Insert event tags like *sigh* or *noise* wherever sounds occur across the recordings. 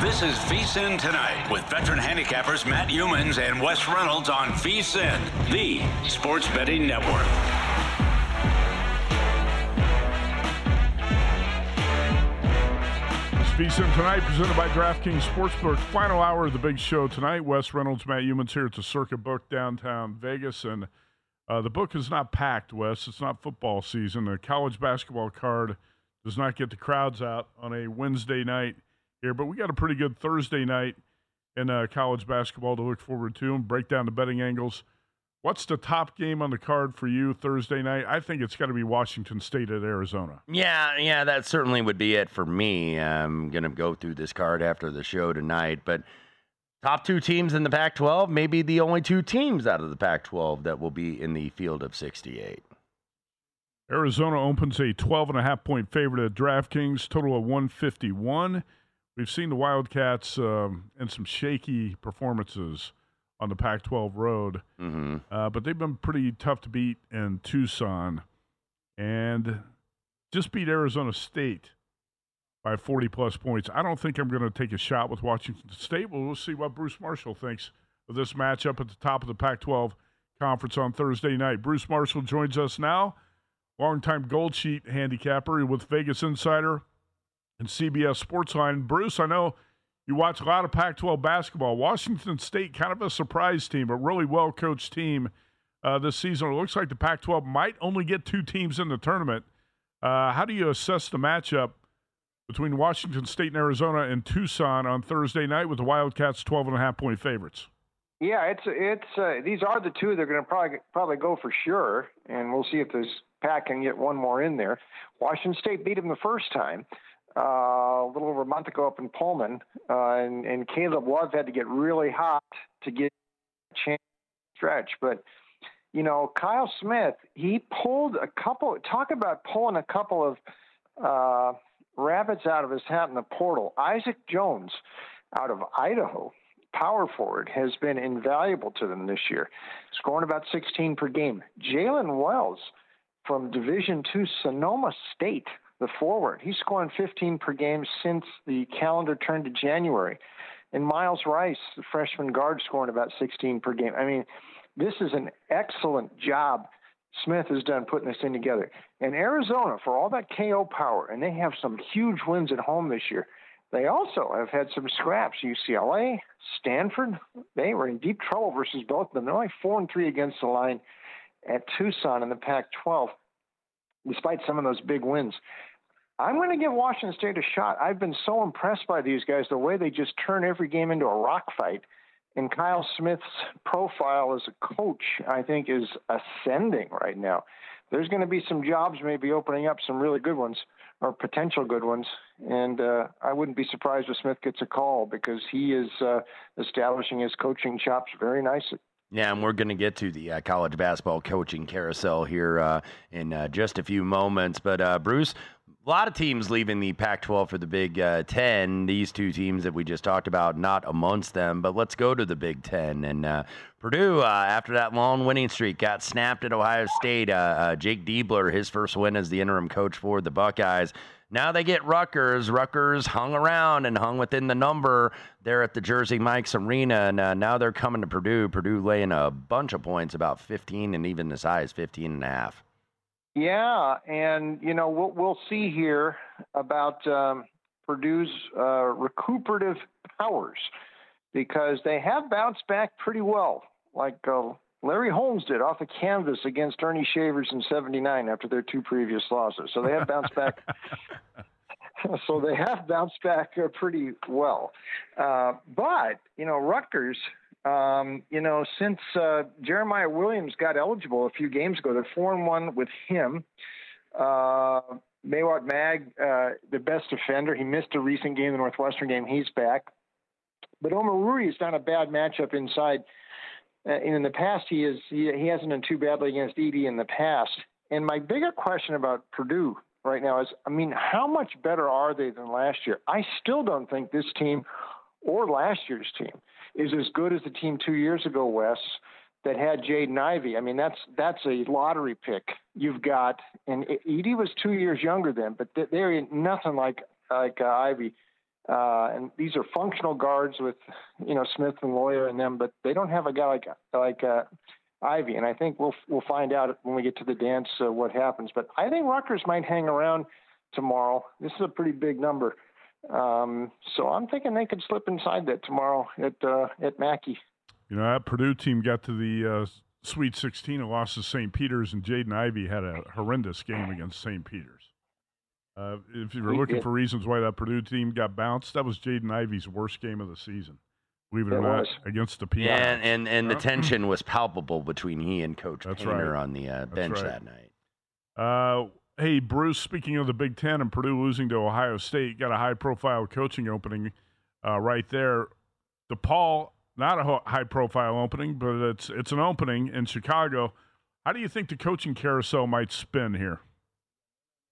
This is VSIN Tonight with veteran handicappers Matt Youmans and Wes Reynolds on VSIN, the sports betting network. VSIN Tonight, presented by DraftKings Sportsbook. Final hour of the big show tonight. Wes Reynolds, Matt Youmans here at the Circa Book downtown Vegas. And uh, the book is not packed, Wes. It's not football season. The college basketball card does not get the crowds out on a Wednesday night here, but we got a pretty good Thursday night in uh, college basketball to look forward to and break down the betting angles. What's the top game on the card for you Thursday night? I think it's got to be Washington State at Arizona. Yeah, yeah, that certainly would be it for me. I'm going to go through this card after the show tonight, but top two teams in the Pac 12, maybe the only two teams out of the Pac 12 that will be in the field of 68. Arizona opens a 12 and a half point favorite at DraftKings, total of 151. We've seen the Wildcats um, in some shaky performances on the Pac 12 road, mm-hmm. uh, but they've been pretty tough to beat in Tucson and just beat Arizona State by 40 plus points. I don't think I'm going to take a shot with Washington State. Well, we'll see what Bruce Marshall thinks of this matchup at the top of the Pac 12 conference on Thursday night. Bruce Marshall joins us now, longtime gold sheet handicapper with Vegas Insider and CBS Sportsline. Bruce, I know you watch a lot of Pac 12 basketball. Washington State, kind of a surprise team, a really well coached team uh, this season. It looks like the Pac 12 might only get two teams in the tournament. Uh, how do you assess the matchup between Washington State and Arizona and Tucson on Thursday night with the Wildcats 12 and a half point favorites? Yeah, it's it's uh, these are the two they're going to probably probably go for sure, and we'll see if this Pac can get one more in there. Washington State beat them the first time uh, a little over a month ago up in Pullman, uh, and, and Caleb Love had to get really hot to get a chance stretch. But you know, Kyle Smith, he pulled a couple. Talk about pulling a couple of uh, rabbits out of his hat in the portal. Isaac Jones, out of Idaho, power forward, has been invaluable to them this year, scoring about 16 per game. Jalen Wells from Division Two Sonoma State the forward. He's scoring 15 per game since the calendar turned to January. And Myles Rice, the freshman guard, scoring about 16 per game. I mean, this is an excellent job Smith has done putting this thing together. And Arizona, for all that KO power, and they have some huge wins at home this year. They also have had some scraps. UCLA, Stanford, they were in deep trouble versus both of them. They're only four and three against the line at Tucson in the Pac-12 despite some of those big wins. I'm going to give Washington State a shot. I've been so impressed by these guys, the way they just turn every game into a rock fight. And Kyle Smith's profile as a coach, I think, is ascending right now. There's going to be some jobs maybe opening up, some really good ones or potential good ones. And uh, I wouldn't be surprised if Smith gets a call because he is uh, establishing his coaching chops very nicely. Yeah, and we're going to get to the uh, college basketball coaching carousel here uh, in uh, just a few moments. But uh, Bruce, A lot of teams leaving the Pac 12 for the Big uh, 10. These two teams that we just talked about, not amongst them. But let's go to the Big 10. And uh, Purdue, uh, after that long winning streak, got snapped at Ohio State. Uh, uh, Jake Diebler, his first win as the interim coach for the Buckeyes. Now they get Rutgers. Rutgers hung around and hung within the number there at the Jersey Mike's Arena. And uh, now they're coming to Purdue. Purdue laying a bunch of points, about 15 and even as high as 15 and a half. Yeah, and you know we'll we'll see here about um, Purdue's uh, recuperative powers because they have bounced back pretty well, like uh, Larry Holmes did off the canvas against Ernie Shavers in '79 after their two previous losses. So they have bounced back. *laughs* so they have bounced back pretty well, uh, but you know Rutgers um, you know, since uh, Jeremiah Williams got eligible a few games ago, they're four and one with him. Uh, Mag, uh, the best defender, he missed a recent game, the Northwestern game. He's back, but Omar Omoruyi is not a bad matchup inside. Uh, in the past, he is he, he hasn't done too badly against Edey in the past. And my bigger question about Purdue right now is, I mean, how much better are they than last year? I still don't think this team or last year's team is as good as the team two years ago, Wes, that had Jaden Ivey. I mean, that's that's a lottery pick you've got, and Edey was two years younger then, but they're nothing like like uh, Ivey. Uh, and these are functional guards with, you know, Smith and Loyer and them, but they don't have a guy like like uh, Ivey. And I think we'll we'll find out when we get to the dance uh, what happens. But I think Rutgers might hang around tomorrow. This is a pretty big number. Um, so I'm thinking they could slip inside that tomorrow at uh, at Mackey. You know, that Purdue team got to the uh, Sweet 16 and lost to St. Peter's, and Jaden Ivey had a horrendous game against St. Peter's. Uh, if you were looking for reasons why that Purdue team got bounced, that was Jaden Ivey's worst game of the season. Believe it, or not, against the Peons. Yeah, and and, and the tension was palpable between he and Coach Matt Painter right. on the uh, bench right. that night. Uh, Hey, Bruce, speaking of the Big Ten and Purdue losing to Ohio State, got a high profile coaching opening uh, right there. DePaul, not a high profile opening, but it's, it's an opening in Chicago. How do you think the coaching carousel might spin here?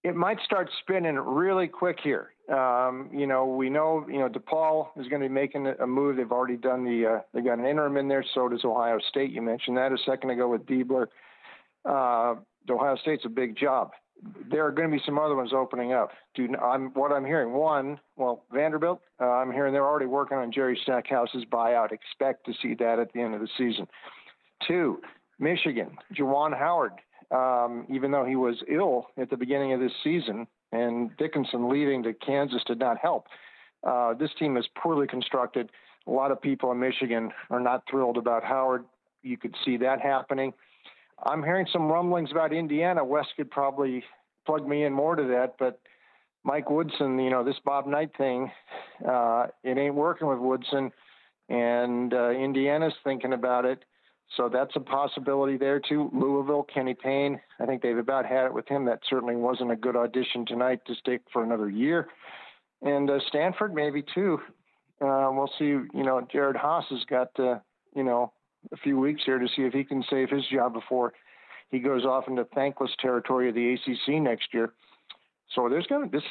It might start spinning really quick here. Um, you know, we know, you know, DePaul is going to be making a move. They've already done the, uh, they got an interim in there. So does Ohio State. You mentioned that a second ago with Diebler. Uh, Ohio State's a big job there are going to be some other ones opening up. Do I'm what I'm hearing. One, well, Vanderbilt. Uh, I'm hearing they're already working on Jerry Stackhouse's buyout. Expect to see that at the end of the season. Two, Michigan. Juwan Howard. Um, even though he was ill at the beginning of this season, and Dickinson leaving to Kansas did not help. Uh, this team is poorly constructed. A lot of people in Michigan are not thrilled about Howard. You could see that happening. I'm hearing some rumblings about Indiana. Wes could probably plug me in more to that, but Mike Woodson, you know, this Bob Knight thing, uh, it ain't working with Woodson, and uh, Indiana's thinking about it. So that's a possibility there too. Louisville, Kenny Payne, I think they've about had it with him. That certainly wasn't a good audition tonight to stick for another year. And uh, Stanford maybe too. Uh, we'll see. You know, Jerod Haase has got uh, you know a few weeks here to see if he can save his job before he goes off into thankless territory of the ACC next year. So there's going to this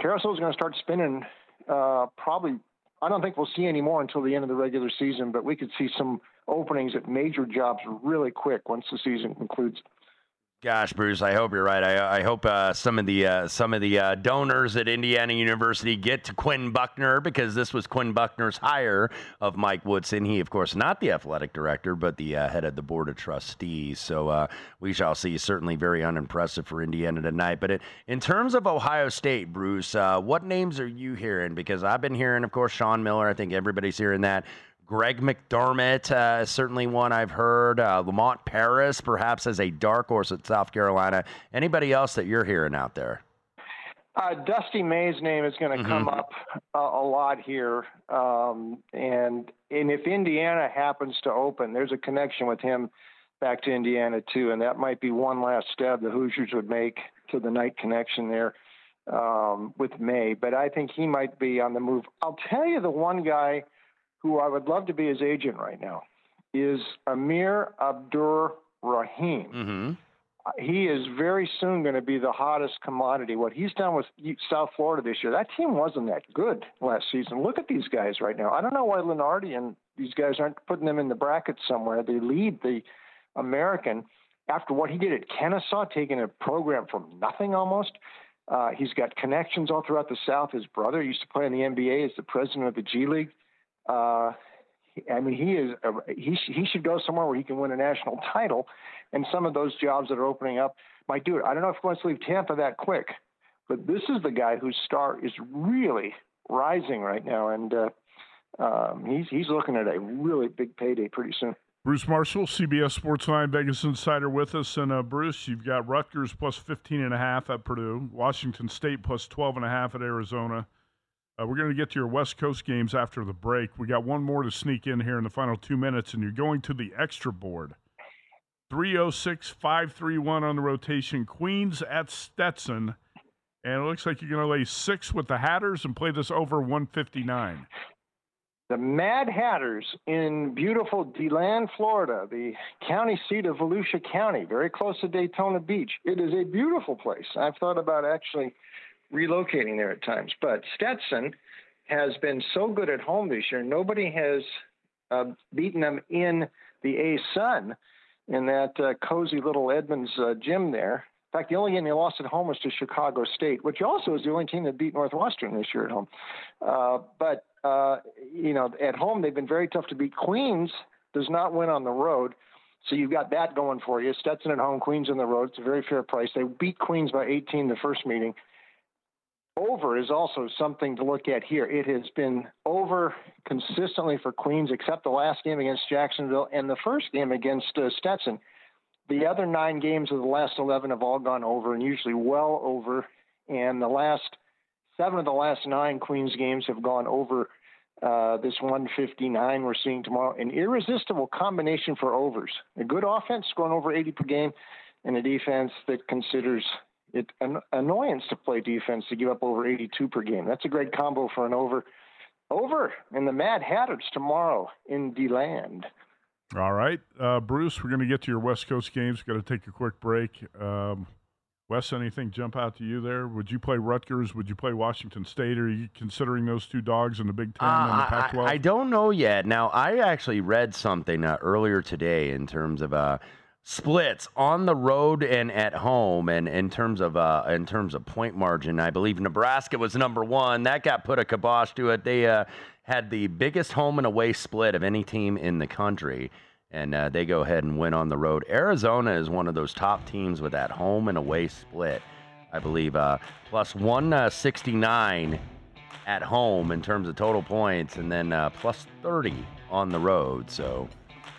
carousel is going to start spinning. Uh, probably, I don't think we'll see any more until the end of the regular season, but we could see some openings at major jobs really quick once the season concludes. Gosh, Bruce, I hope you're right. I, I hope uh, some of the uh, some of the uh, donors at Indiana University get to Quinn Buckner because this was Quinn Buckner's hire of Mike Woodson. He, of course, not the athletic director, but the uh, head of the board of trustees. So uh, we shall see. Certainly very unimpressive for Indiana tonight. But it, in terms of Ohio State, Bruce, uh, what names are you hearing? Because I've been hearing, of course, Sean Miller. I think everybody's hearing that. Greg McDermott, uh, certainly one I've heard. Uh, Lamont Paris, perhaps as a dark horse at South Carolina. Anybody else that you're hearing out there? Uh, Dusty May's name is going to mm-hmm. come up a, a lot here, um, and and if Indiana happens to open, there's a connection with him back to Indiana too, and that might be one last stab the Hoosiers would make to the Knight connection there um, with May. But I think he might be on the move. I'll tell you the one guy who I would love to be his agent right now, is Amir Abdur Rahim. Mm-hmm. he is very soon going to be the hottest commodity. What he's done with South Florida this year, that team wasn't that good last season. Look at these guys right now. I don't know why Lunardi and these guys aren't putting them in the bracket somewhere. They lead the American after what he did at Kennesaw, taking a program from nothing almost. Uh, he's got connections all throughout the South. His brother used to play in the NBA as the president of the G League. Uh, I mean, he is a, he he should go somewhere where he can win a national title, and some of those jobs that are opening up might do it. I don't know if he wants to leave Tampa that quick, but this is the guy whose star is really rising right now, and uh, um, he's he's looking at a really big payday pretty soon. Bruce Marshall, CBS Sportsline Vegas Insider with us. And uh, Bruce, you've got Rutgers plus 15 and a half at Purdue, Washington State plus 12 and a half at Arizona. Uh, we're going to get to your West Coast games after the break. We got one more to sneak in here in the final two minutes, and you're going to the extra board. 306 531 on the rotation. Queens at Stetson. And it looks like you're going to lay six with the Hatters and play this over 159 the Mad Hatters in beautiful DeLand, Florida, the county seat of Volusia County, very close to Daytona Beach. It is a beautiful place. I've thought about actually relocating there at times. But Stetson has been so good at home this year. Nobody has uh, beaten them in the A Sun in that uh, cozy little Edmunds uh, gym there. In fact, the only game they lost at home was to Chicago State, which also is the only team that beat Northwestern this year at home. Uh, but uh, you know, at home they've been very tough to beat. Queens does not win on the road, so you've got that going for you. Stetson at home, Queens on the road. It's a very fair price. They beat Queens by 18 the first meeting. Over is also something to look at here. It has been over consistently for Queens, except the last game against Jacksonville and the first game against uh, Stetson. The other nine games of the last 11 have all gone over, and usually well over. And the last seven of the last nine Queens games have gone over uh, this 159 we're seeing tomorrow. An irresistible combination for overs. A good offense scoring over 80 per game, and a defense that considers it an annoyance to play defense to give up over 82 per game. That's a great combo for an over. Over in the Mad Hatters tomorrow in DeLand. All right, uh, Bruce, we're going to get to your West Coast games. Got to take a quick break. Um, Wes, anything jump out to you there? Would you play Rutgers? Would you play Washington State? Are you considering those two dogs in the Big Ten uh, and the Pac-12? I, I, don't know yet. Now, I actually read something uh, earlier today in terms of uh, splits on the road and at home, and in terms of uh, in terms of point margin. I believe Nebraska was number one. That got put a kibosh to it. They uh, had the biggest home and away split of any team in the country and uh, they go ahead and win on the road. Arizona is one of those top teams with that home and away split. I believe uh, plus 169 at home in terms of total points, and then uh, plus 30 on the road. So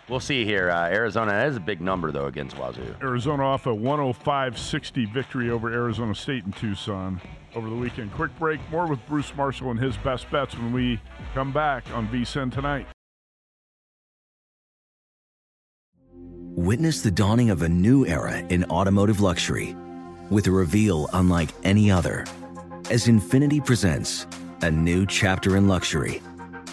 we'll see here. Uh, Arizona that is a big number though against Wazoo. Arizona off a 105-60 victory over Arizona State in Tucson over the weekend. Quick break. More with Bruce Marshall and his best bets when we come back on VSIN tonight. Witness the dawning of a new era in automotive luxury with a reveal unlike any other as Infiniti presents a new chapter in luxury,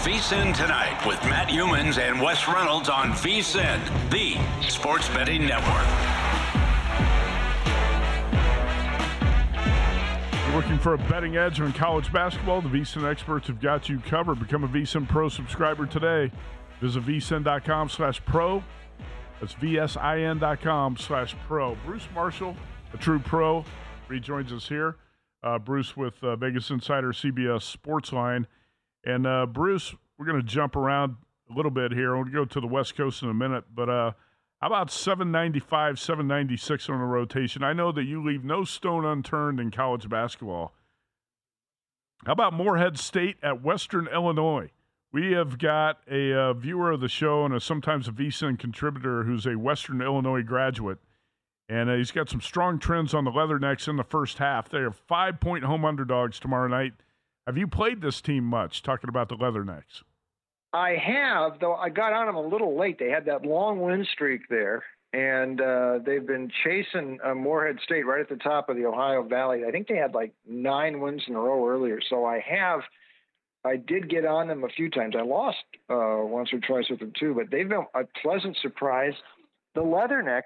VSIN Tonight with Matt Youmans and Wes Reynolds on VSIN, the sports betting network. You're looking for a betting edge on college basketball? The VSIN experts have got you covered. Become a VSIN Pro subscriber today. Visit vsin.com slash pro. That's vsin.com slash pro. Bruce Marshall, a true pro, rejoins us here. Uh, Bruce with uh, Vegas Insider CBS Sportsline. And uh, Bruce, we're going to jump around a little bit here. We'll go to the West Coast in a minute. But uh, how about 795, 796 on a rotation? I know that you leave no stone unturned in college basketball. How about Morehead State at Western Illinois? We have got a uh, viewer of the show and a, sometimes a VSIN contributor who's a Western Illinois graduate. And uh, he's got some strong trends on the Leathernecks in the first half. They are five point home underdogs tomorrow night. Have you played this team much, talking about the Leathernecks? I have, though I got on them a little late. They had that long win streak there, and uh, they've been chasing uh, Morehead State right at the top of the Ohio Valley. I think they had like nine wins in a row earlier. So I have, I did get on them a few times. I lost uh, once or twice with them too, but they've been a pleasant surprise. The Leathernecks,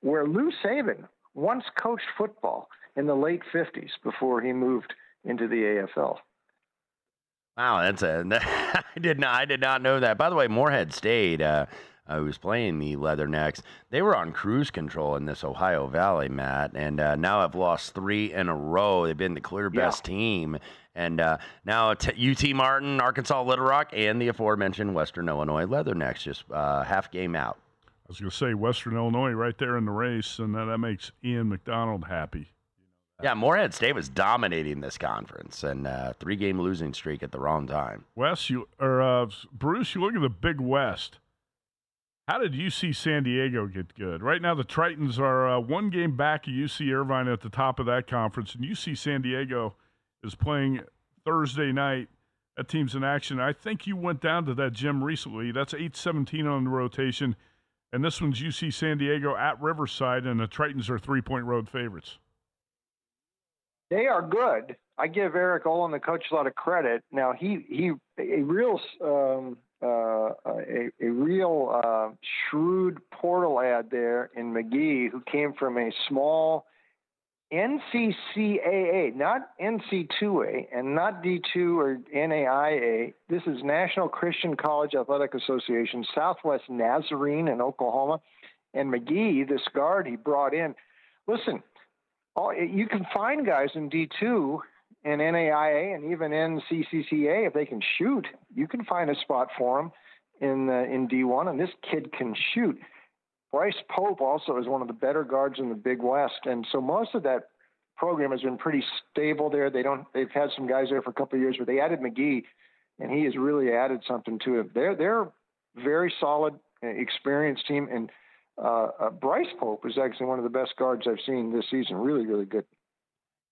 where Lou Saban once coached football in the late 50s before he moved into the AFL. Wow, that's a. *laughs* I did not. I did not know that. By the way, Morehead State, uh, uh, who was playing the Leathernecks, they were on cruise control in this Ohio Valley, Matt, and uh, now have lost three in a row. They've been the clear best Yeah. team, and uh, now t- UT Martin, Arkansas Little Rock, and the aforementioned Western Illinois Leathernecks just uh, half game out. I was going to say Western Illinois right there in the race, and that, that makes Ian McDonald happy. Yeah, Morehead State was dominating this conference, and uh, three game losing streak at the wrong time. Wes, you or uh, Bruce, you look at the Big West. How did UC San Diego get good? Right now, the Tritons are uh, one game back of UC Irvine at the top of that conference, and UC San Diego is playing Thursday night. That team's in action. I think you went down to that gym recently. That's eight seventeen on the rotation, and this one's UC San Diego at Riverside, and the Tritons are three point road favorites. They are good. I give Eric Olen, the coach, a lot of credit. Now he he a real um, uh, a, a real uh, shrewd portal ad there in McGee, who came from a small NCCAA, not NC2A, and not D2 or NAIA. This is National Christian College Athletic Association, Southwest Nazarene in Oklahoma, and McGee, this guard he brought in. Listen, all, you can find guys in D2 and NAIA and even in CCCA if they can shoot. You can find a spot for them in in D1, and this kid can shoot. Bryce Pope also is one of the better guards in the Big West, and so most of that program has been pretty stable there. They don't they've had some guys there for a couple of years, but they added McGee, and he has really added something to it. They're they're very solid, uh, experienced team, and uh, uh, Bryce Pope is actually one of the best guards I've seen this season. Really, really good.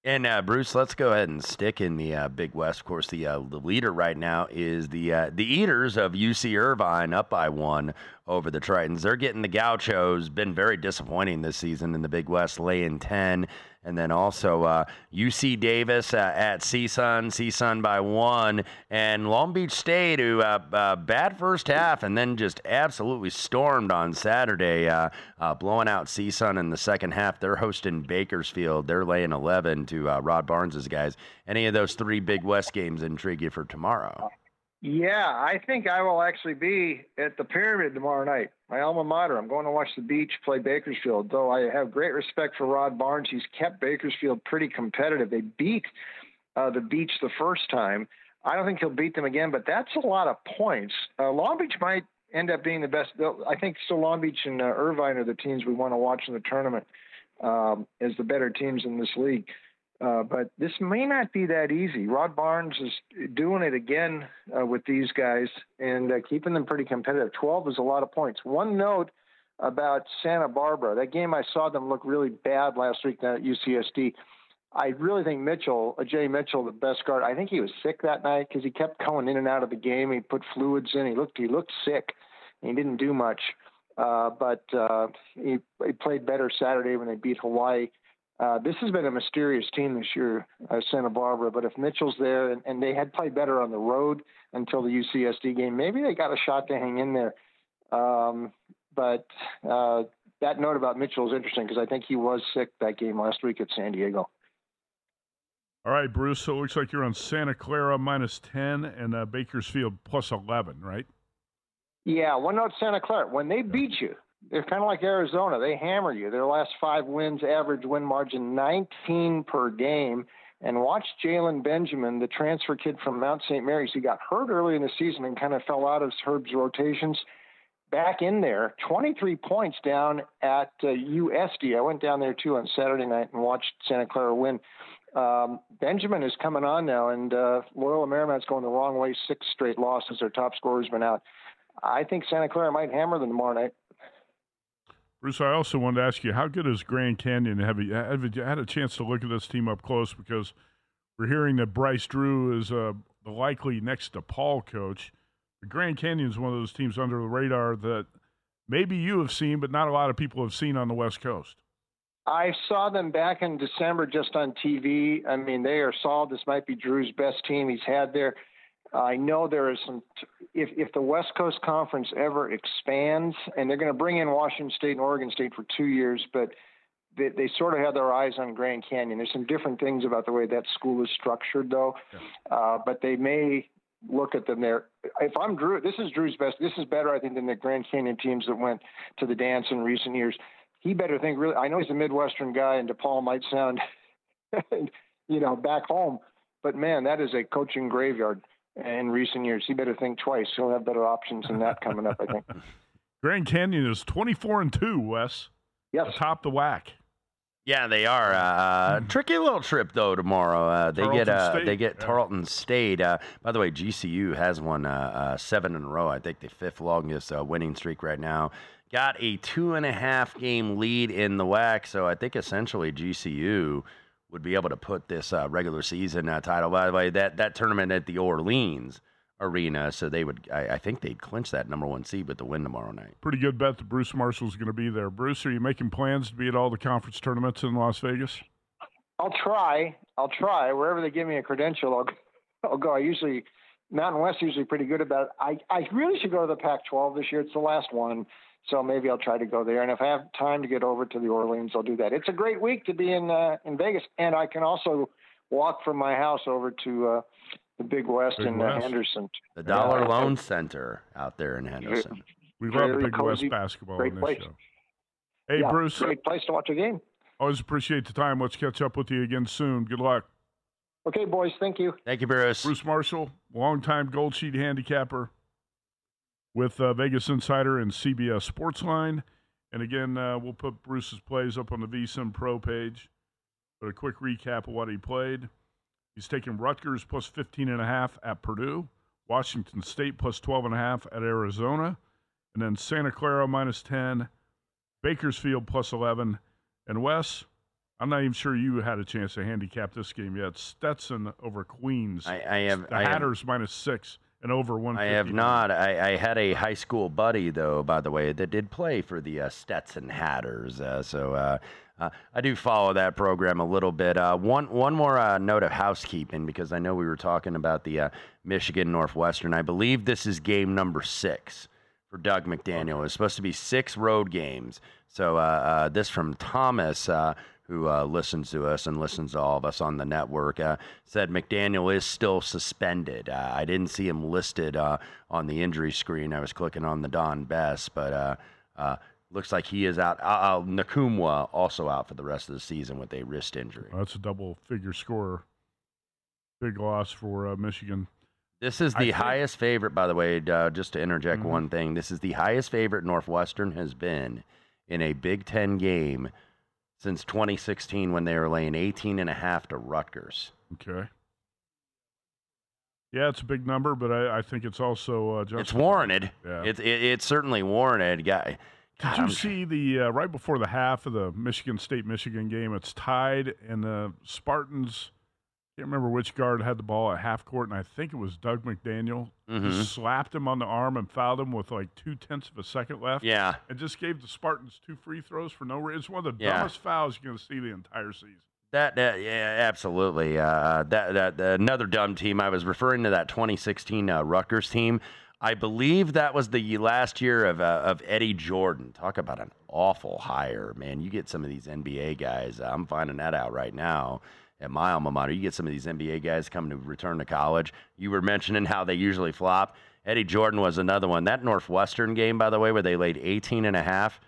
And uh, Bruce, let's go ahead and stick in the uh, Big West. Of course, the uh, the leader right now is the uh, the Eaters of UC Irvine, up by one over the Tritons. They're getting the Gauchos. Been very disappointing this season in the Big West, laying ten. And then also uh, UC Davis uh, at CSUN, CSUN by one, and Long Beach State, who uh, uh, bad first half and then just absolutely stormed on Saturday, uh, uh, blowing out CSUN in the second half. They're hosting Bakersfield. They're laying 11 to Rod Barnes' guys. Any of those three Big West games intrigue you for tomorrow? Yeah, I think I will actually be at the Pyramid tomorrow night, my alma mater. I'm going to watch the Beach play Bakersfield. Though I have great respect for Rod Barnes, he's kept Bakersfield pretty competitive. They beat uh, the Beach the first time. I don't think he'll beat them again, but that's a lot of points. Uh, Long Beach might end up being the best. I think so. Long Beach and uh, Irvine are the teams we want to watch in the tournament um, as the better teams in this league. Uh, but this may not be that easy. Rod Barnes is doing it again uh, with these guys and uh, keeping them pretty competitive. 12 is a lot of points. One note about Santa Barbara that game, I saw them look really bad last week at UCSD. I really think Mitchell, uh, Jay Mitchell, the best guard. I think he was sick that night because he kept going in and out of the game. He put fluids in. He looked he looked sick. He didn't do much, uh, but he, he played better Saturday when they beat Hawaii. Uh, this has been a mysterious team this year, uh, Santa Barbara. But if Mitchell's there, and, and they had played better on the road until the UCSD game, maybe they got a shot to hang in there. Um, but uh, that note about Mitchell is interesting because I think he was sick that game last week at San Diego. All right, Bruce. So it looks like you're on Santa Clara minus 10 and uh, Bakersfield plus 11, right? Yeah, one note Santa Clara. When they beat you, they're kind of like Arizona. They hammer you. Their last five wins, average win margin 19 per game. And watch Jalen Benjamin, the transfer kid from Mount St. Mary's. He got hurt early in the season and kind of fell out of Herb's rotations. Back in there, 23 points down at uh, USD. I went down there too on Saturday night and watched Santa Clara win. Um, Benjamin is coming on now, and uh, Loyola Marymount's going the wrong way. Six straight losses. Their top scorer's been out. I think Santa Clara might hammer them tomorrow night. Bruce, I also wanted to ask you, how good is Grand Canyon? Have you, have you had a chance to look at this team up close? Because we're hearing that Bryce Drew is uh, the likely next DePaul coach. The Grand Canyon is one of those teams under the radar that maybe you have seen, but not a lot of people have seen on the West Coast. I saw them back in December just on TV. I mean, they are solid. This might be Drew's best team he's had there. I know there is some. If if the West Coast Conference ever expands, and they're going to bring in Washington State and Oregon State for two years, but they, they sort of have their eyes on Grand Canyon. There's some different things about the way that school is structured, though. Yeah. Uh, but they may look at them there. If I'm Drew, this is Drew's best. This is better, I think, than the Grand Canyon teams that went to the dance in recent years. He better think really. I know he's a Midwestern guy, and DePaul might sound, *laughs* you know, back home, but man, that is a coaching graveyard in recent years. He better think twice. He'll have better options than that coming up, I think. *laughs* Grand Canyon is 24 and 2, Wes. Yes. Top the WAC. Yeah, they are. Uh, hmm. tricky little trip though tomorrow. Uh, they get uh, they get yeah. Tarleton State. Uh, by the way, GCU has won uh, uh, seven in a row. I think the fifth longest winning streak right now. Got a two and a half game lead in the WAC, so I think essentially GCU would be able to put this uh, regular season uh, title. By the way, that that tournament at the Orleans Arena, so they would. I, I, think they'd clinch that number one seed with the win tomorrow night. Pretty good bet that Bruce Marshall's going to be there. Bruce, are you making plans to be at all the conference tournaments in Las Vegas? I'll try. I'll try. Wherever they give me a credential, I'll I'll go. I usually Mountain West usually pretty good about it. I I really should go to the Pac-12 this year. It's the last one. So maybe I'll try to go there. And if I have time to get over to the Orleans, I'll do that. It's a great week to be in uh, in Vegas, and I can also walk from my house over to uh, the Big West Big in uh, Henderson. The Dollar yeah, Loan Center out there in Henderson. We love Big cozy, West basketball great this place. show. Hey, yeah, Bruce. Great place to watch a game. Always appreciate the time. Let's catch up with you again soon. Good luck. Okay, boys. Thank you. Thank you, Bruce. Bruce Marshall, longtime Gold Sheet handicapper with uh, Vegas Insider and CBS Sportsline. And again, uh, we'll put Bruce's plays up on the VSIN Pro page. But a quick recap of what he played. He's taking Rutgers plus 15 and a half at Purdue, Washington State plus 12 and a half at Arizona, and then Santa Clara minus 10, Bakersfield plus 11, and Wes. I'm not even sure you had a chance to handicap this game yet. Stetson over Queens. I, I have the I Hatters have, minus six and over one. I have not. I, I, had a high school buddy, though, by the way, that did play for the uh, Stetson Hatters. Uh, so uh, uh, I do follow that program a little bit. Uh, one one more uh, note of housekeeping because I know we were talking about the Michigan Northwestern. I believe this is game number six for Dug McDaniel. It's supposed to be six road games. So this from Thomas who uh, listens to us and listens to all of us on the network, uh, said McDaniel is still suspended. Uh, I didn't see him listed uh, on the injury screen. I was clicking on the Don Best, but uh, uh, looks like he is out. Uh, Nkamhoua also out for the rest of the season with a wrist injury. Well, that's a double figure score. Big loss for Michigan. This is I the think- highest favorite, by the way. Uh, just to interject Mhm. one thing, this is the highest favorite Northwestern has been in a Big Ten game since 2016 when they were laying 18 and a half to Rutgers. Okay. Yeah, it's a big number, but I, I think it's also uh, It's warranted. Yeah. It's it, it's certainly warranted. Guy, God, Did you I'm- see the uh, right before the half of the Michigan State Michigan game? It's tied, and the Spartans. Can't remember which guard had the ball at half court, and I think it was Dug McDaniel. Mhm. Just slapped him on the arm and fouled him with like two tenths of a second left. Yeah. and just gave the Spartans two free throws for no reason. It's one of the Yeah. dumbest fouls you're going to see the entire season. That, that yeah, absolutely. Uh, that that another dumb team. I was referring to that 2016 uh, Rutgers team. I believe that was the last year of uh, of Eddie Jordan. Talk about an awful hire, man. You get some of these NBA guys. uh, I'm finding that out right now at my alma mater. You get some of these NBA guys coming to return to college. You were mentioning how they usually flop. Eddie Jordan was another one. That Northwestern game, by the way, where they laid 18 and a half.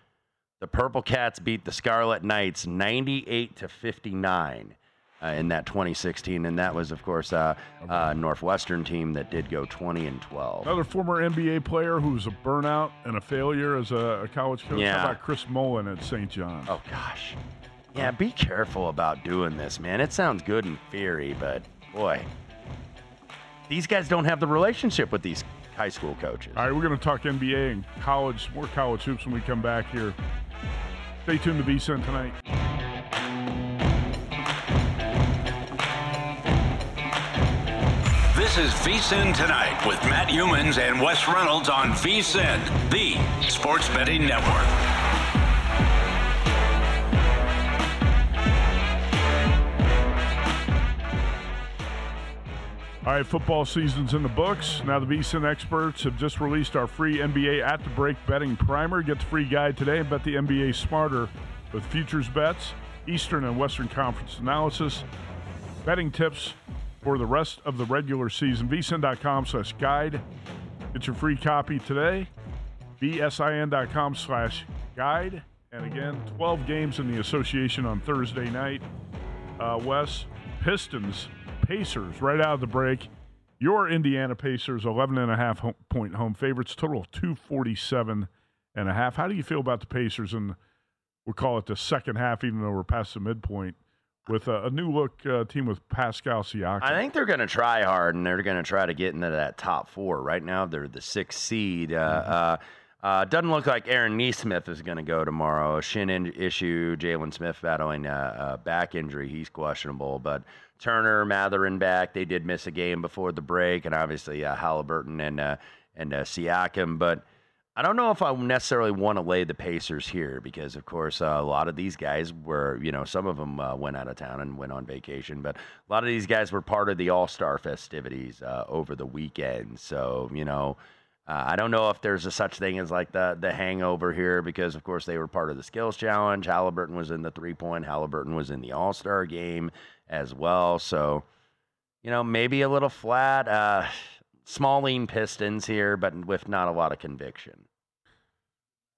The Purple Cats beat the Scarlet Knights 98 to 59 uh, in that 2016, and that was, of course, uh, uh, Northwestern team that did go 20 and 12. Another former NBA player who's a burnout and a failure as a, a college coach. Yeah. How about Chris Mullin at St. John? Oh gosh, yeah. Be careful about doing this, man. It sounds good in theory, but boy, these guys don't have the relationship with these high school coaches. All right, we're going to talk NBA and college, more college hoops when we come back here. Stay tuned to VSIN tonight. This is VSIN Tonight with Matt Youmans and Wes Reynolds on VSIN, the sports betting network. All right, football season's in the books. Now the VSIN experts have just released our free NBA at the break betting primer. Get the free guide today and bet the NBA smarter with futures bets, Eastern and Western Conference analysis, betting tips for the rest of the regular season. VSIN.com slash guide. Get your free copy today. VSIN.com slash guide. And again, 12 games in the association on Thursday night. Uh, Wes, Pistons, Pacers, right out of the break. Your Indiana Pacers, 11 and a half point home favorites, total of 247 and a half. How do you feel about the Pacers? And we'll call it the second half, even though we're past the midpoint, with a, a new look uh, team with Pascal Siakam. I think they're going to try hard and they're going to try to get into that top four. Right now, they're the sixth seed. Uh, uh, uh, doesn't look like Aaron Nesmith is going to go tomorrow. Shin in- issue. Jalen Smith battling a, a back injury. He's questionable. But Turner, Mathurin back. They did miss a game before the break, and obviously uh, Halliburton and uh, and uh, Siakam. But I don't know if I necessarily want to lay the Pacers here because, of course, uh, a lot of these guys were, you know, some of them uh, went out of town and went on vacation, but a lot of these guys were part of the All Star festivities uh, over the weekend. So, you know, uh, I don't know if there's a such thing as like the the hangover here because, of course, they were part of the skills challenge. Halliburton was in the three point. Halliburton was in the All Star game as well. So, you know, maybe a little flat. Uh, small lean Pistons here, but with not a lot of conviction.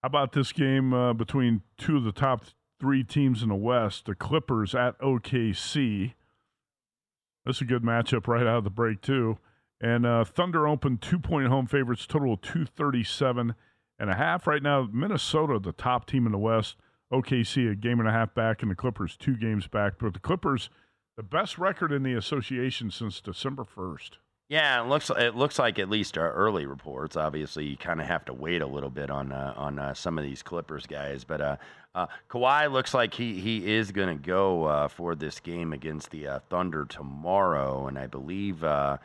How about this game uh, between two of the top three teams in the West, the Clippers at OKC? This is a good matchup right out of the break, too. And uh, Thunder open two point home favorites, total of 237 and a half. Right now, Minnesota, the top team in the West. OKC, a game and a half back, and the Clippers, two games back. But the Clippers, the best record in the association since December 1st. Yeah, it looks it looks like at least our early reports. Obviously, you kind of have to wait a little bit on uh, on uh, some of these Clippers guys, but uh, uh, Kawhi looks like he he is going to go uh, for this game against the uh, Thunder tomorrow, and I believe uh,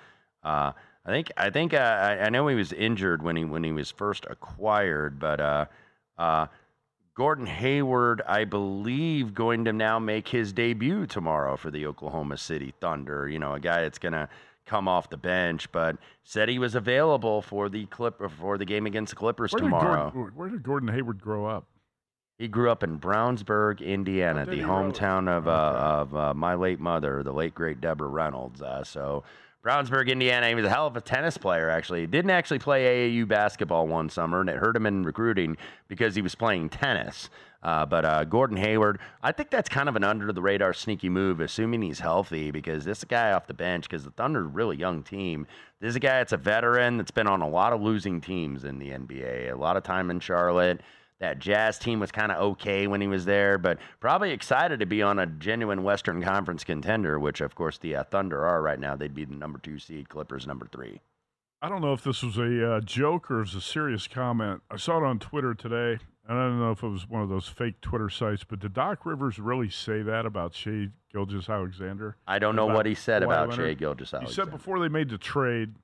uh, I think I think uh, I, I know he was injured when he when he was first acquired, but uh, uh, Gordon Hayward, I believe, going to now make his debut tomorrow for the Oklahoma City Thunder. You know, a guy that's going to come off the bench, but said he was available for the clip for the game against the Clippers Where did, tomorrow. Gordon, where did Gordon Hayward grow up? He grew up in Brownsburg, Indiana, the hometown of uh, of uh, my late mother, the late great Deborah Reynolds. Uh, so. Brownsburg, Indiana. He was a hell of a tennis player, actually. He didn't actually play AAU basketball one summer, and it hurt him in recruiting because he was playing tennis. Uh, but uh, Gordon Hayward, I think that's kind of an under the radar sneaky move, assuming he's healthy, because this guy off the bench, because the Thunder are a really young team. This is a guy that's a veteran that's been on a lot of losing teams in the NBA, a lot of time in Charlotte. That Jazz team was kind of okay when he was there, but probably excited to be on a genuine Western Conference contender, which of course the uh, Thunder are right now. They'd be the number two seed, Clippers number three. I don't know if this was a uh, joke or was a serious comment. I saw it on Twitter today. And I don't know if it was one of those fake Twitter sites, but did Doc Rivers really say that about Shai Gilgeous Alexander? I don't know what he said Kawhi about Leonard? Shai Gilgeous He Alexander. said before they made the trade,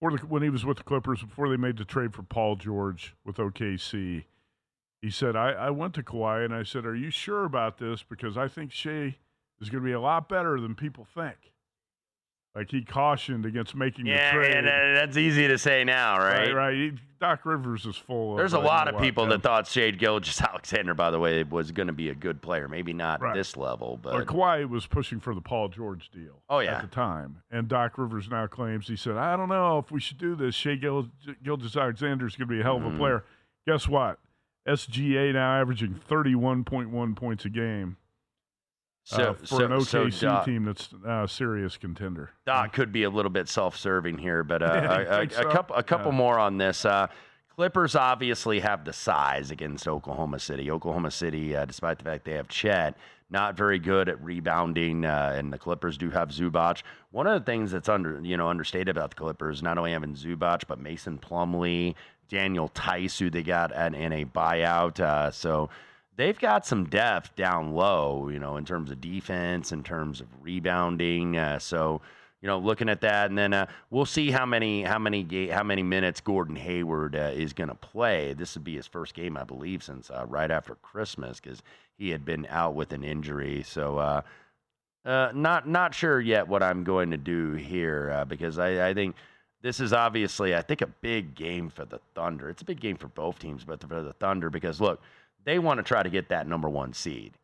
or the, when he was with the Clippers, before they made the trade for Paul George with OKC, he said, I, I went to Kawhi and I said, Are you sure about this? Because I think Shai is going to be a lot better than people think. Like he cautioned against making yeah, the trade. yeah, that- that's easy to say now, right? Right, right. He- Doc Rivers is full of. There's a lot of people that thought Shai Gilgeous *laughs* Alexander, by the way, was going to be a good player. Maybe not Right. this level, But but Kawhi was pushing for the Paul George deal. Oh, yeah. at the time, and Doc Rivers now claims he said, "I don't know if we should do this. Shai Gil- Gilgeous Alexander is going to be a hell of a Mhm. player." Guess what? SGA now averaging 31.1 points a game so, uh, for so, an so OKC Doc, team that's uh, a serious contender. Doc could be a little bit self-serving here, but uh, *laughs* a, a, think a couple a couple Yeah. more on this. Uh, Clippers obviously have the size against Oklahoma City. Oklahoma City, uh, despite the fact they have Chet, not very good at rebounding, uh, and the Clippers do have Zubac. One of the things that's under you know understated about the Clippers, not only having Zubac, but Mason Plumlee, Daniel Theis, who they got in, in a buyout. Uh, so they've got some depth down low, you know, in terms of defense, in terms of rebounding. Uh, so you know, looking at that, and then uh, we'll see how many how many how many minutes Gordon Hayward uh, is going to play. This would be his first game, I believe, since uh, right after Christmas, because he had been out with an injury. So. Uh, uh, not not sure yet what I'm going to do here because I, I think this is obviously I think a big game for the Thunder. It's a big game for both teams, but for the Thunder because look, they want to try to get that number one seed,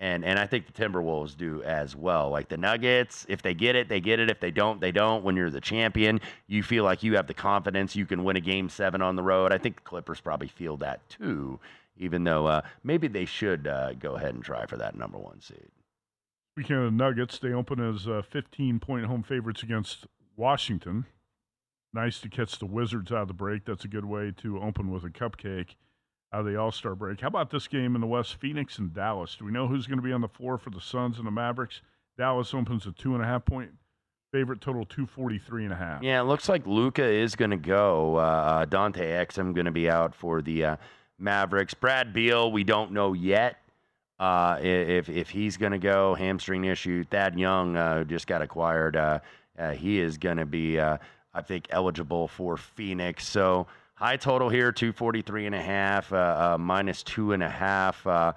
and and I think the Timberwolves do as well. Like the Nuggets, if they get it, they get it. If they don't, they don't. When you're the champion, you feel like you have the confidence you can win a game seven on the road. I think the Clippers probably feel that too, even though uh, maybe they should uh, go ahead and try for that number one seed. Speaking of the Nuggets, they open as uh, 15 point home favorites against Washington. Nice to catch the Wizards out of the break. That's a good way to open with a cupcake out of the All Star break. How about this game in the West? Phoenix and Dallas. Do we know who's going to be on the floor for the Suns and the Mavericks? Dallas opens a two and a half point favorite, total 243 and a half. Yeah, it looks like Luka is going to go. Uh, Dante Exum going to be out for the uh, Mavericks. Brad Beal, we don't know yet uh, if if he's going to go. Hamstring issue. Thad Young uh, just got acquired. Uh, uh, he is going to be, uh, I think, eligible for Phoenix. So high total here, 243 and a half, uh, uh, minus two and a half. Uh,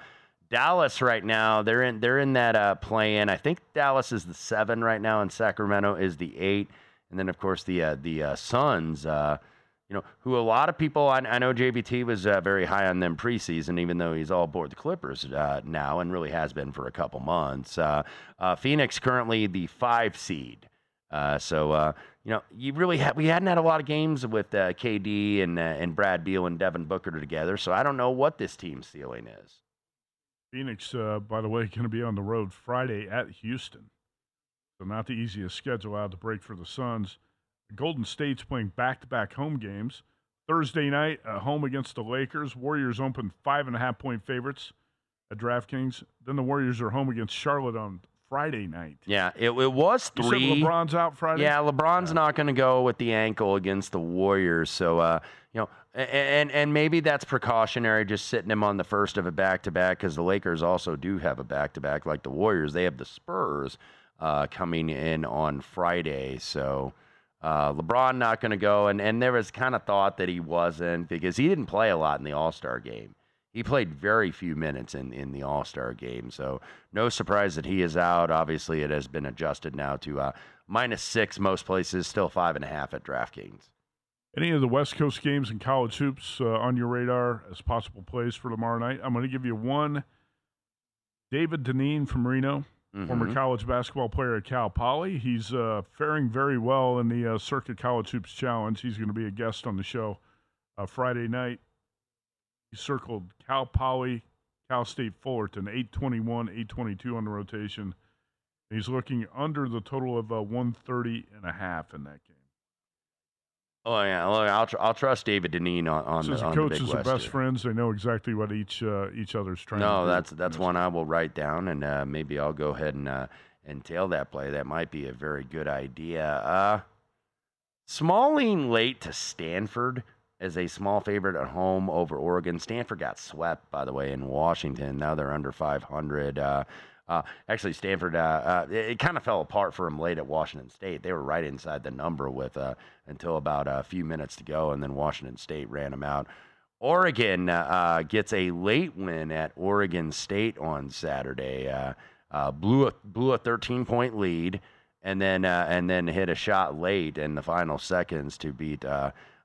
Dallas right now, they're in they're in that uh, play in. I think Dallas is the seven right now, and Sacramento is the eight. And then of course the uh, the uh, Suns, you know, who a lot of people I, I know JBT was very high on them preseason, even though he's all aboard the Clippers now and really has been for a couple months. Phoenix currently the five seed. Uh, so uh, you know, you really ha- we hadn't had a lot of games with uh, KD and uh, and Brad Beal and Devin Booker together. So I don't know what this team's ceiling is. Phoenix, uh, by the way, *laughs* going to be on the road Friday at Houston. So not the easiest schedule out to break for the Suns. Golden State's playing back-to-back home games. Thursday night, uh, home against the Lakers. Warriors open five and a half point favorites at DraftKings. Then the Warriors are home against Charlotte on Friday night. Yeah, it, it was three. LeBron's out Friday. Yeah, LeBron's not going to go with the ankle against the Warriors. So, uh, you know, and and maybe that's precautionary, just sitting him on the first of a back to back, because the Lakers also do have a back to back, like the Warriors. They have the Spurs uh, coming in on Friday. So. Uh, LeBron not going to go, and, and there was kind of thought that he wasn't because he didn't play a lot in the All Star game. He played very few minutes in, in the All Star game, so no surprise that he is out. Obviously, it has been adjusted now to uh, minus six most places, still five and a half at DraftKings. Any of the West Coast games and college hoops uh, on your radar as possible plays for tomorrow night? I'm going to give you one. David Deneen from Reno, former Mhm. college basketball player at Cal Poly. He's uh, faring very well in the uh, Circa College Hoops Challenge. He's going to be a guest on the show uh, Friday night. He circled Cal Poly, Cal State Fullerton, 821, 822 on the rotation. He's looking under the total of uh, 130 and a half in that game. Oh yeah, look, I'll tr- I'll trust David Deneen on on, Since the, on the coaches are best here. friends, they know exactly what each uh, each other's trying to No, that's that's one I will write down, and uh, maybe I'll go ahead and uh, and tail that play. That might be a very good idea. Uh, small lean late to Stanford as a small favorite at home over Oregon. Stanford got swept, by the way, in Washington. Now they're under 500. Uh, uh, actually, Stanford, uh, uh, it, it kind of fell apart for them late at Washington State. They were right inside the number with uh, until about a few minutes to go, and then Washington State ran them out. Oregon uh, gets a late win at Oregon State on Saturday. Blew a blew a 13 point lead, and then and then hit a shot late in the final seconds to beat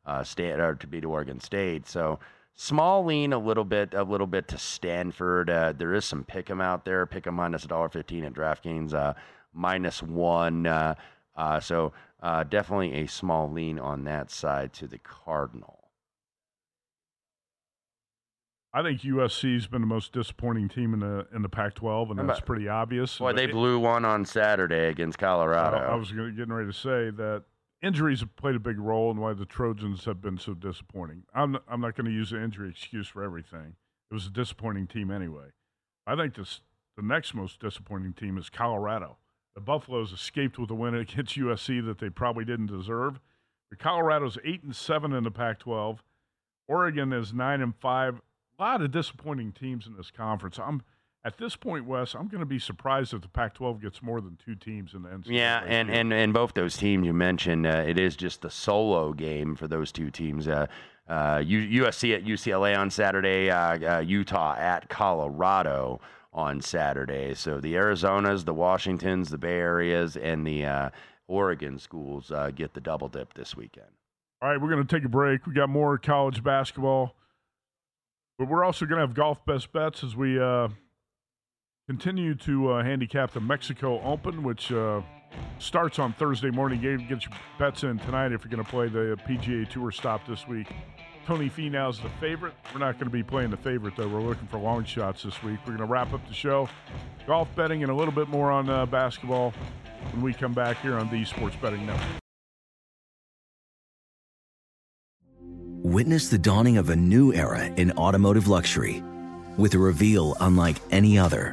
uh, Stan- or to beat Oregon State. So small lean a little bit a little bit to Stanford. Uh, there is some pick'em out there. Pick'em minus $1.15 at DraftKings, uh, minus one. Uh, uh, so uh, definitely a small lean on that side to the Cardinal. I think USC's been the most disappointing team in the in the Pac-12, and that's pretty obvious. Boy, But they blew one on Saturday against Colorado. I was getting ready to say that injuries have played a big role in why the Trojans have been so disappointing. I'm not, I'm not going to use the injury excuse for everything. It was a disappointing team anyway. I think this the next most disappointing team is Colorado. The Buffaloes escaped with a win against USC that they probably didn't deserve. But Colorado's eight and seven in the Pac-12. Oregon is nine and five. A lot of disappointing teams in this conference. I'm at this point, Wes. I'm going to be surprised if the Pac-12 gets more than two teams in the NCAA. Yeah, and, and, and both those teams you mentioned, uh, it is just the solo game for those two teams. Uh, uh, USC at UCLA on Saturday, uh, uh, Utah at Colorado on Saturday. So the Arizonas, the Washingtons, the Bay Areas, and the uh, Oregon schools uh, get the double dip this weekend. All right, we're going to take a break. We got more college basketball, but we're also going to have golf best bets as we uh, continue to uh, handicap the Mexico Open, which uh, starts on Thursday morning. Get, your bets in tonight if you're going to play the PGA Tour stop this week. Tony Finau's the favorite. We're not going to be playing the favorite, though. We're looking for long shots this week. We're going to wrap up the show. Golf betting and a little bit more on uh, basketball when we come back here on the Sports Betting Network. Witness the dawning of a new era in automotive luxury with a reveal unlike any other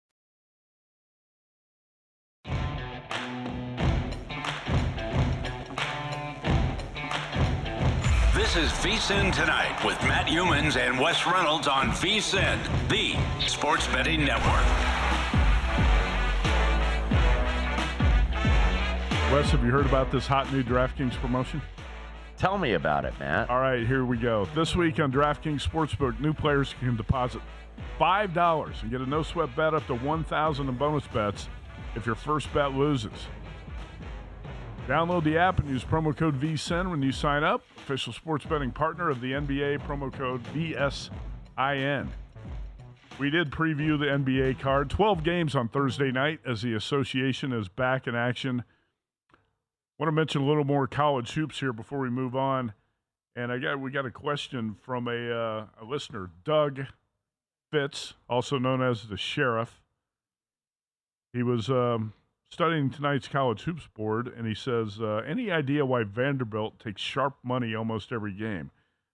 This is VSIN Tonight with Matt Youmans and Wes Reynolds on VSIN, the Sports Betting Network. Wes, have you heard about this hot new DraftKings promotion? Tell me about it, Matt. All right, here we go. This week on DraftKings Sportsbook, new players can deposit five dollars and get a no sweat bet up to one thousand in bonus bets if your first bet loses. Download the app and use promo code VSIN when you sign up. Official sports betting partner of the NBA, promo code VSIN. We did preview the NBA card. 12 games on Thursday night as the association is back in action. want to mention a little more college hoops here before we move on. And I got we got a question from a, uh, a listener, Doug Fitz, also known as the Sheriff. He was um, studying tonight's college hoops board, and he says, uh, "Any idea why Vanderbilt takes sharp money almost every game?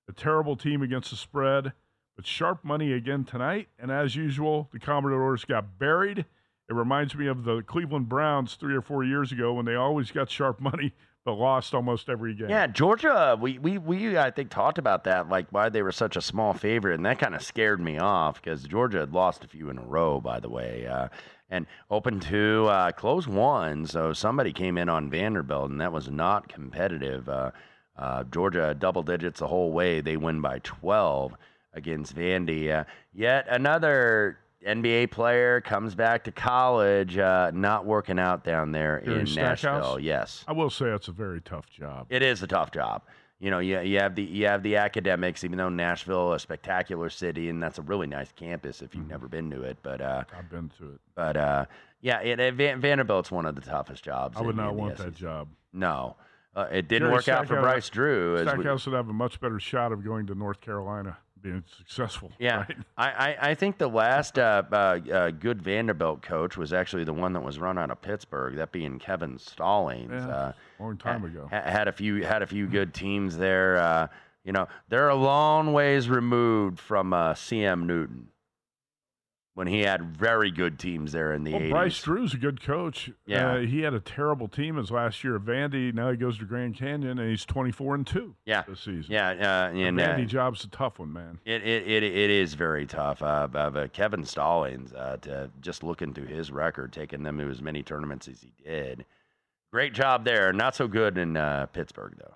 A terrible team against the spread." But sharp money again tonight, and as usual, the Commodores got buried. It reminds me of the Cleveland Browns three or four years ago when they always got sharp money but lost almost every game. Yeah, Georgia, we, we, we I think talked about that, like why they were such a small favorite, and that kind of scared me off because Georgia had lost a few in a row, by the way, uh, and open two, uh, close one. So somebody came in on Vanderbilt, and that was not competitive. Uh, uh Georgia double digits the whole way. They win by 12 against Vandy. Uh, yet another NBA player comes back to college, uh, not working out down there Here in Stackhouse? Nashville. Yes, I will say it's a very tough job. it is a tough job. You know, you, you have the you have the academics, even though Nashville, a spectacular city, and that's a really nice campus if you've Mm-hmm. never been to it. But uh, I've been to it. but uh, yeah, it, it, Van, Vanderbilt's one of the toughest jobs. I would in- not in want that job. No, uh, it didn't Gary work out for Bryce Drew. as we- Stackhouse would have a much better shot of going to North Carolina, being successful. Yeah, right? *laughs* I, I, I think the last uh, uh, uh, good Vanderbilt coach was actually the one that was run out of Pittsburgh, that being Kevin Stallings. Yeah, uh, long time ago. had a few had a few *laughs* good teams there. Uh, you know, they're a long ways removed from uh, CM Newton when he had very good teams there in the Well, 80s. Bryce Drew's a good coach. Yeah. Uh, he had a terrible team his last year at Vandy. Now he goes to Grand Canyon and he's 24 and 2 yeah, this season. yeah, uh, The and uh, Vandy job's a tough one, man. It, it, it, it is very tough. Uh, but, but Kevin Stallings, uh, to just looking into his record, taking them to as many tournaments as he did. Great job there. Not so good in uh, Pittsburgh, though.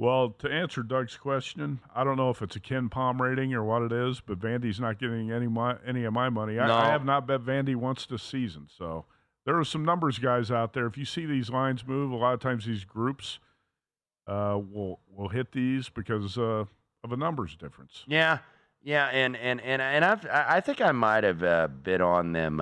Well, to answer Doug's question, I don't know if it's a KenPom rating or what it is, but Vandy's not getting any my, any of my money. I, No. I have not bet Vandy once this season, so there are some numbers guys out there. If you see these lines move, a lot of times these groups uh, will will hit these because uh, of a numbers difference. Yeah, yeah, and and and and I've, I think I might have uh, bid on them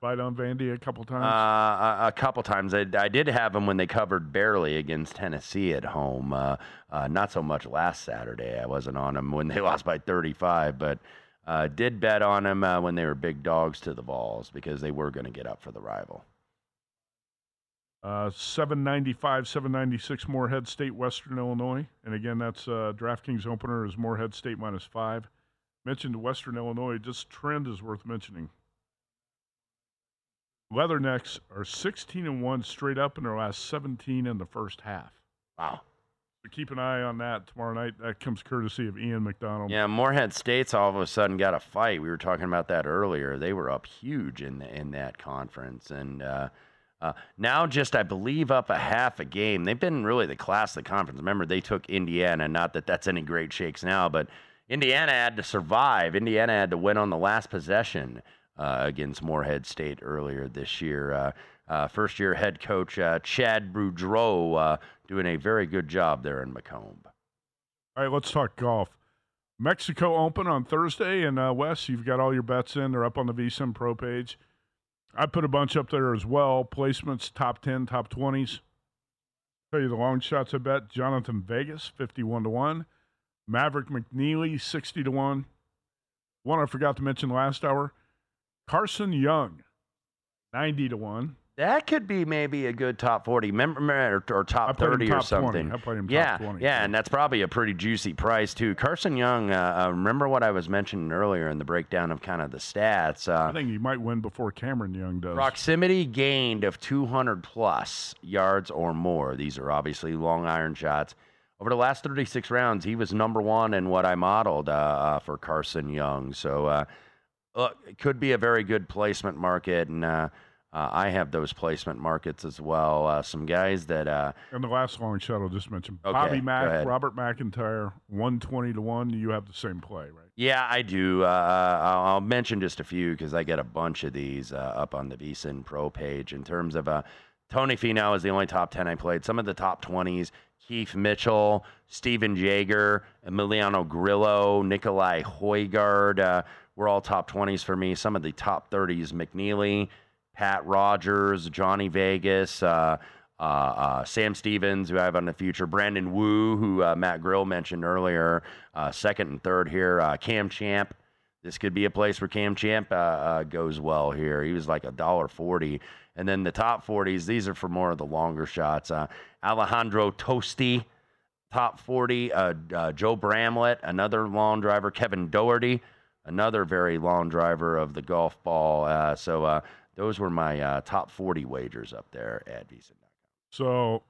Bite on Vandy a couple times. uh, a, a couple times. I, I did have them when they covered barely against Tennessee at home. Uh, uh, not so much last Saturday. I wasn't on them when they *laughs* lost by 35, but uh, did bet on them uh, when they were big dogs to the Vols because they were going to get up for the rival. Uh, 795, 796 Morehead State, Western Illinois. And again, that's uh, DraftKings opener is Morehead State minus five. Mentioned Western Illinois, just trend is worth mentioning. Leathernecks are 16 and 1 straight up in their last 17 in the first half. Wow. So keep an eye on that tomorrow night. That comes courtesy of Ian McDonald. Yeah, Morehead State's all of a sudden got a fight. We were talking about that earlier. They were up huge in in that conference, and uh, uh, now just I believe up a half a game. They've been really the class of the conference. Remember, they took Indiana. Not that that's any great shakes now, but Indiana had to survive. Indiana had to win on the last possession against Morehead State earlier this year. Uh, uh, first year head coach uh, Chad Boudreau uh, doing a very good job there in Macomb. All right, let's talk golf. Mexico Open on Thursday, and uh, Wes, you've got all your bets in. They're up on the VSIN Pro page. I put a bunch up there as well. Placements, top 10, top 20s. Tell you the long shots I bet. Jhonattan Vegas, 51 to 1. Maverick McNealy, 60 to 1. One I forgot to mention last hour. Carson Young, 90 to 1. That could be maybe a good top 40 member or, or top 30 or top 20. something. I put him top yeah, 20. yeah, and that's probably a pretty juicy price too. Carson Young, uh, uh, remember what I was mentioning earlier in the breakdown of kind of the stats. I Uh, think he might win before Cameron Young does. proximity gained of 200 plus yards or more. These are obviously long iron shots. Over the last 36 rounds, he was number one in what I modeled uh, uh, for Carson Young. So, uh, look, it could be a very good placement market. And uh, uh, I have those placement markets as well. Uh, some guys that. Uh, and the last long shot I'll just mention Okay, Bobby. Mack, Robert MacIntyre, 120 to 1. You have the same play, right? Yeah, I do. Uh, I'll I'll mention just a few because I get a bunch of these uh, up on the VSIN Pro page. In terms of uh, Tony Finau is the only top 10 I played. Some of the top 20s Keith Mitchell, Stephan Jaeger, Emiliano Grillo, Nicolai Hojgaard uh, were all top 20s for me. Some of the top 30s McNealy, Pat Rodgers, Johnny Vegas. Uh, uh, uh, Sam Stevens, who I have on the future, Brandon Wu, who uh, Matt Grill mentioned earlier, uh, second and third here, uh, Cam Champ. This could be a place where Cam Champ goes well here. He was like a dollar forty, and then the top forties. These are for more of the longer shots. Alejandro Tosti, top forty. Joe Bramlett, another long driver. Kevin Dougherty, another very long driver of the golf ball. Uh, so uh, those were my uh, top forty wagers up there at VSiN. So,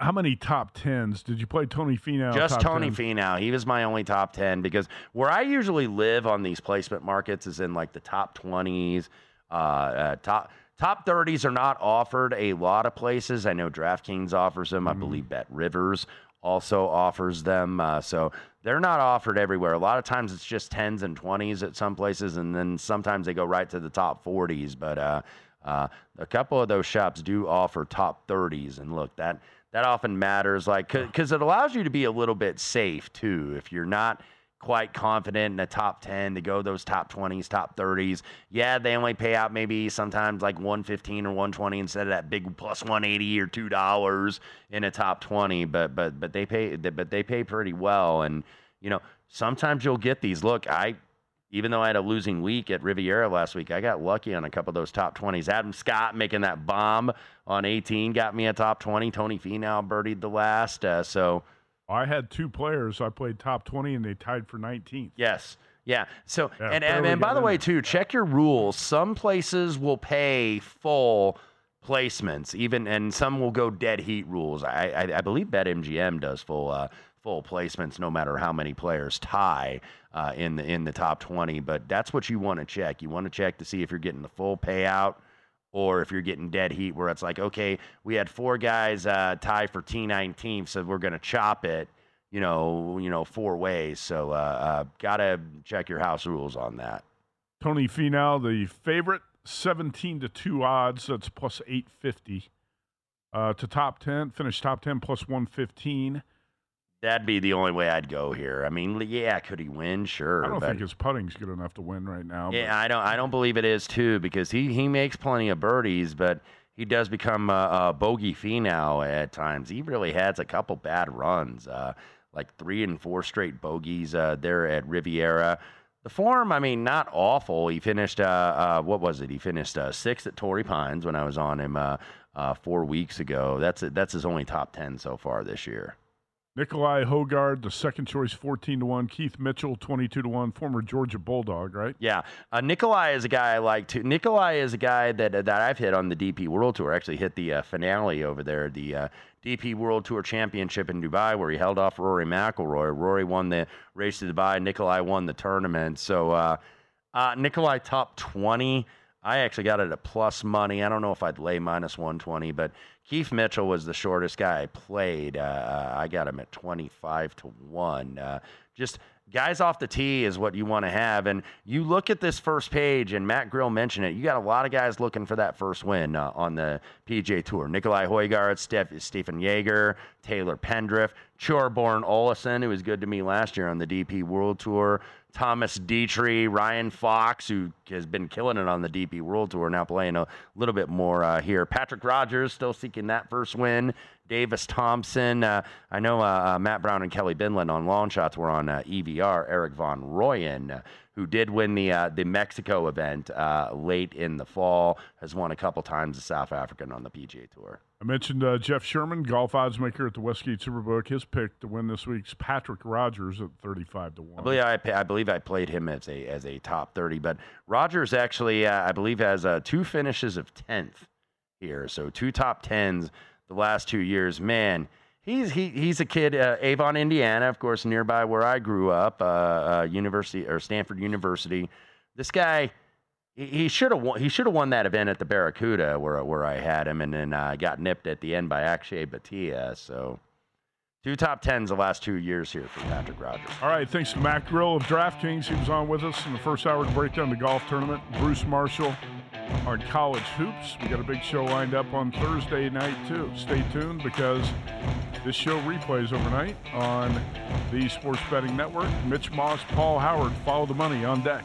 how many top tens did you play Tony Finau? Just Tony 10? Finau. He was my only top 10 because where I usually live on these placement markets is in like the top 20s, uh, uh, top. Top 30s are not offered a lot of places. I know DraftKings offers them. I believe Bet Rivers also offers them. Uh, so they're not offered everywhere. A lot of times it's just 10s and 20s at some places, and then sometimes they go right to the top 40s. But uh, uh, a couple of those shops do offer top 30s, and look that that often matters, like because it allows you to be a little bit safe too. If you're not quite confident in the top 10 to go those top 20s, top 30s, yeah, they only pay out maybe sometimes like 115 or 120 instead of that big plus 180 or two dollars in a top 20. But but but they pay but they pay pretty well, and you know sometimes you'll get these. Look, I even though I had a losing week at Riviera last week, I got lucky on a couple of those top 20s. Adam Scott making that bomb on 18 got me a top 20. Tony Finau birdied the last. Uh, so I had two players. I played top 20 and they tied for 19th. Yes. Yeah. So Yeah, and, and and by the way, too, check your rules. Some places will pay full placements, even and some will go dead heat rules. I I, I believe BetMGM does full uh, full placements, no matter how many players tie uh, in the in the top twenty. But that's what you want to check. You want to check to see if you're getting the full payout. Or if you're getting dead heat, where it's like, okay, we had four guys uh, tie for T19, so we're going to chop it you know, you know, four ways. So uh, uh, gotta check your house rules on that. Tony Finau, the favorite, 17 to 2 odds. That's plus 850. Uh, to top 10, finish top 10 plus 115. That'd be the only way I'd go here. I mean, yeah, could he win? Sure. I don't but think his putting's good enough to win right now. yeah, I don't. I don't believe it is too because he he makes plenty of birdies, but he does become a, a bogey Finau at times. He really has a couple bad runs, uh, like three and four straight bogeys uh, there at Riviera. The form, I mean, not awful. He finished, uh, uh, what was it? He finished uh, sixth at Torrey Pines when I was on him uh, uh, four weeks ago. That's. That's his only top ten so far this year. Nicolai Hojgaard, the second choice, 14 to 1. Keith Mitchell, 22 to 1. Former Georgia Bulldog, right? Yeah, uh, Nicolai is a guy I like too. Nicolai is a guy that that I've hit on the DP World Tour. Actually, hit the uh, finale over there, the uh, DP World Tour Championship in Dubai, where he held off Rory McIlroy. Rory won the race to Dubai. Nicolai won the tournament. So uh, uh, Nicolai top twenty. I actually got it at plus money. I don't know if I'd lay minus 120, but Keith Mitchell was the shortest guy I played. Uh, I got him at 25 to 1. Uh, just guys off the tee is what you want to have. And you look at this first page, and Matt Grill mentioned it. You got a lot of guys looking for that first win uh, on the PGA Tour. Nicolai Hojgaard, Steph, Stephan Jaeger, Taylor Pendrith, Thorbjorn Olesen, who was good to me last year on the DP World Tour. Thomas Detry, Ryan Fox, who has been killing it on the DP World Tour, now playing a little bit more uh, here. Patrick Rodgers still seeking that first win. Davis Thompson. Uh, I know uh, uh, Matt Brown and Kelly Binland on long shots were on uh, EVR. Erik van Rooyen, uh, who did win the the Mexico event late in the fall, has won a couple times the South African on the PGA Tour. I mentioned uh, Jeff Sherman, golf odds maker at the Westgate Superbook. His pick to win this week's Patrick Rodgers at 35 to 1. I believe I, I believe I played him as a as a top thirty, but Rodgers actually uh, I believe has uh, two finishes of tenth here, so two top tens the last two years. Man, he's he he's a kid, uh, Avon, Indiana, of course, nearby where I grew up, uh, uh, University or Stanford University. This guy he- should have won. He should have won that event at the Barracuda where where I had him, and then uh, got nipped at the end by Akshay Bhatia. So, two top tens the last two years here for Patrick Rodgers. All right, thanks to Matt Grill of DraftKings. He was on with us in the first hour to break down the golf tournament. Bruce Marshall on college hoops. We got a big show lined up on Thursday night too. Stay tuned because this show replays overnight on the Sports Betting Network. Mitch Moss, Paul Howard, follow the money on deck.